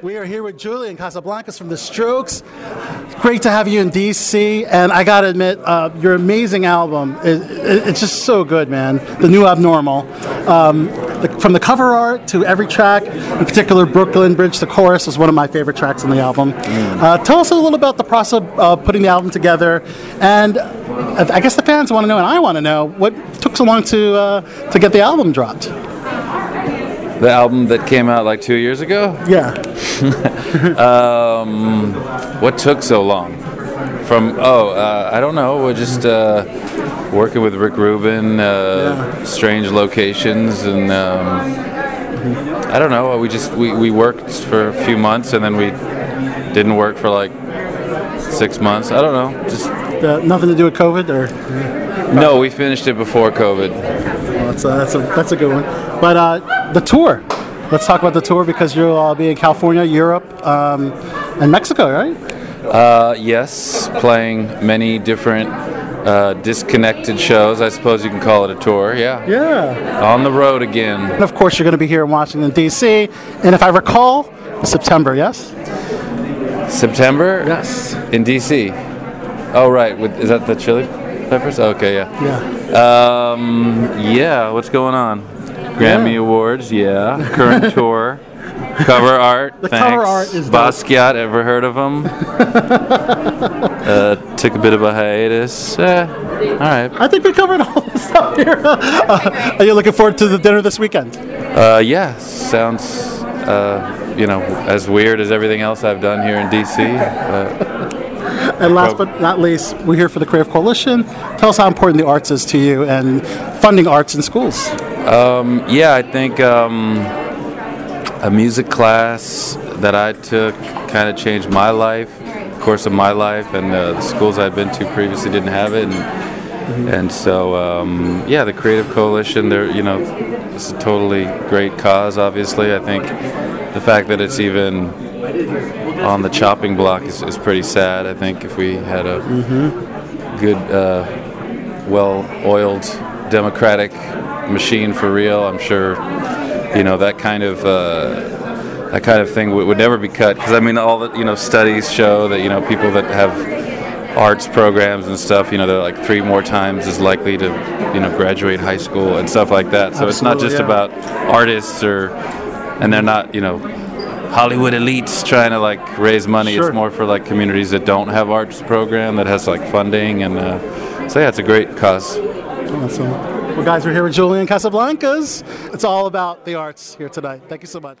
We are here with Julian Casablancas from The Strokes. Great to have you in DC, and I gotta admit, uh, your amazing album, is, it's just so good, man. The new Abnormal. Um, the, from the cover art to every track, in particular, Brooklyn Bridge to Chorus is one of my favorite tracks on the album. Uh, tell us a little about the process of uh, putting the album together, and I guess the fans want to know, and I want to know, what took so long to, uh, to get the album dropped? The album that came out like two years ago? Yeah. um, what took so long? From, oh, uh, I don't know. We're just uh, working with Rick Rubin, uh, Yeah. strange locations, and um, I don't know. We just we, we worked for a few months, and then we didn't work for like six months. I don't know. Just Uh, nothing to do with COVID, or no. We finished it before COVID. well, that's a, that's a that's a good one. But uh, the tour. Let's talk about the tour because you'll all be in California, Europe, um, and Mexico, right? Uh, yes, playing many different uh, disconnected shows. I suppose you can call it a tour. Yeah. Yeah. On the road again. And of course, you're going to be here in Washington D.C. And if I recall, September, yes. September Yes. in DC. Oh right, With, is that the Chili Peppers? Okay, yeah. Yeah. Um, yeah. What's going on? Grammy Yeah. Awards, yeah. Current tour. Cover art. The thanks. cover art is dope. Ever heard of him? uh, took a bit of a hiatus. Eh, all right. I think we covered all the stuff here. Uh, are you looking forward to the dinner this weekend? Uh, yeah. Sounds. Uh, you know, as weird as everything else I've done here in DC. And last but not least, we're here for the Creative Coalition. Tell us how important the arts is to you and funding arts in schools. Yeah, I think um, a music class that I took kind of changed my life, the course of my life, and uh, the schools I'd been to previously didn't have it. And, and so, um, yeah, the Creative Coalition, they're, you know, it's a totally great cause, obviously. I think the fact that it's even on the chopping block is, is pretty sad. I think if we had a good, uh, well oiled democratic machine for real, I'm sure you know that kind of uh, that kind of thing would, would never be cut because I mean all the you know studies show that you know people that have arts programs and stuff you know they're like three more times as likely to you know graduate high school and stuff like that so it's not just yeah. about artists or and they're not you know Hollywood elites trying to like raise money Sure. it's more for like communities that don't have arts program that has like funding and uh, so yeah it's a great cause Awesome. Well, guys, we're here with Julian Casablancas. It's all about the arts here tonight. Thank you so much.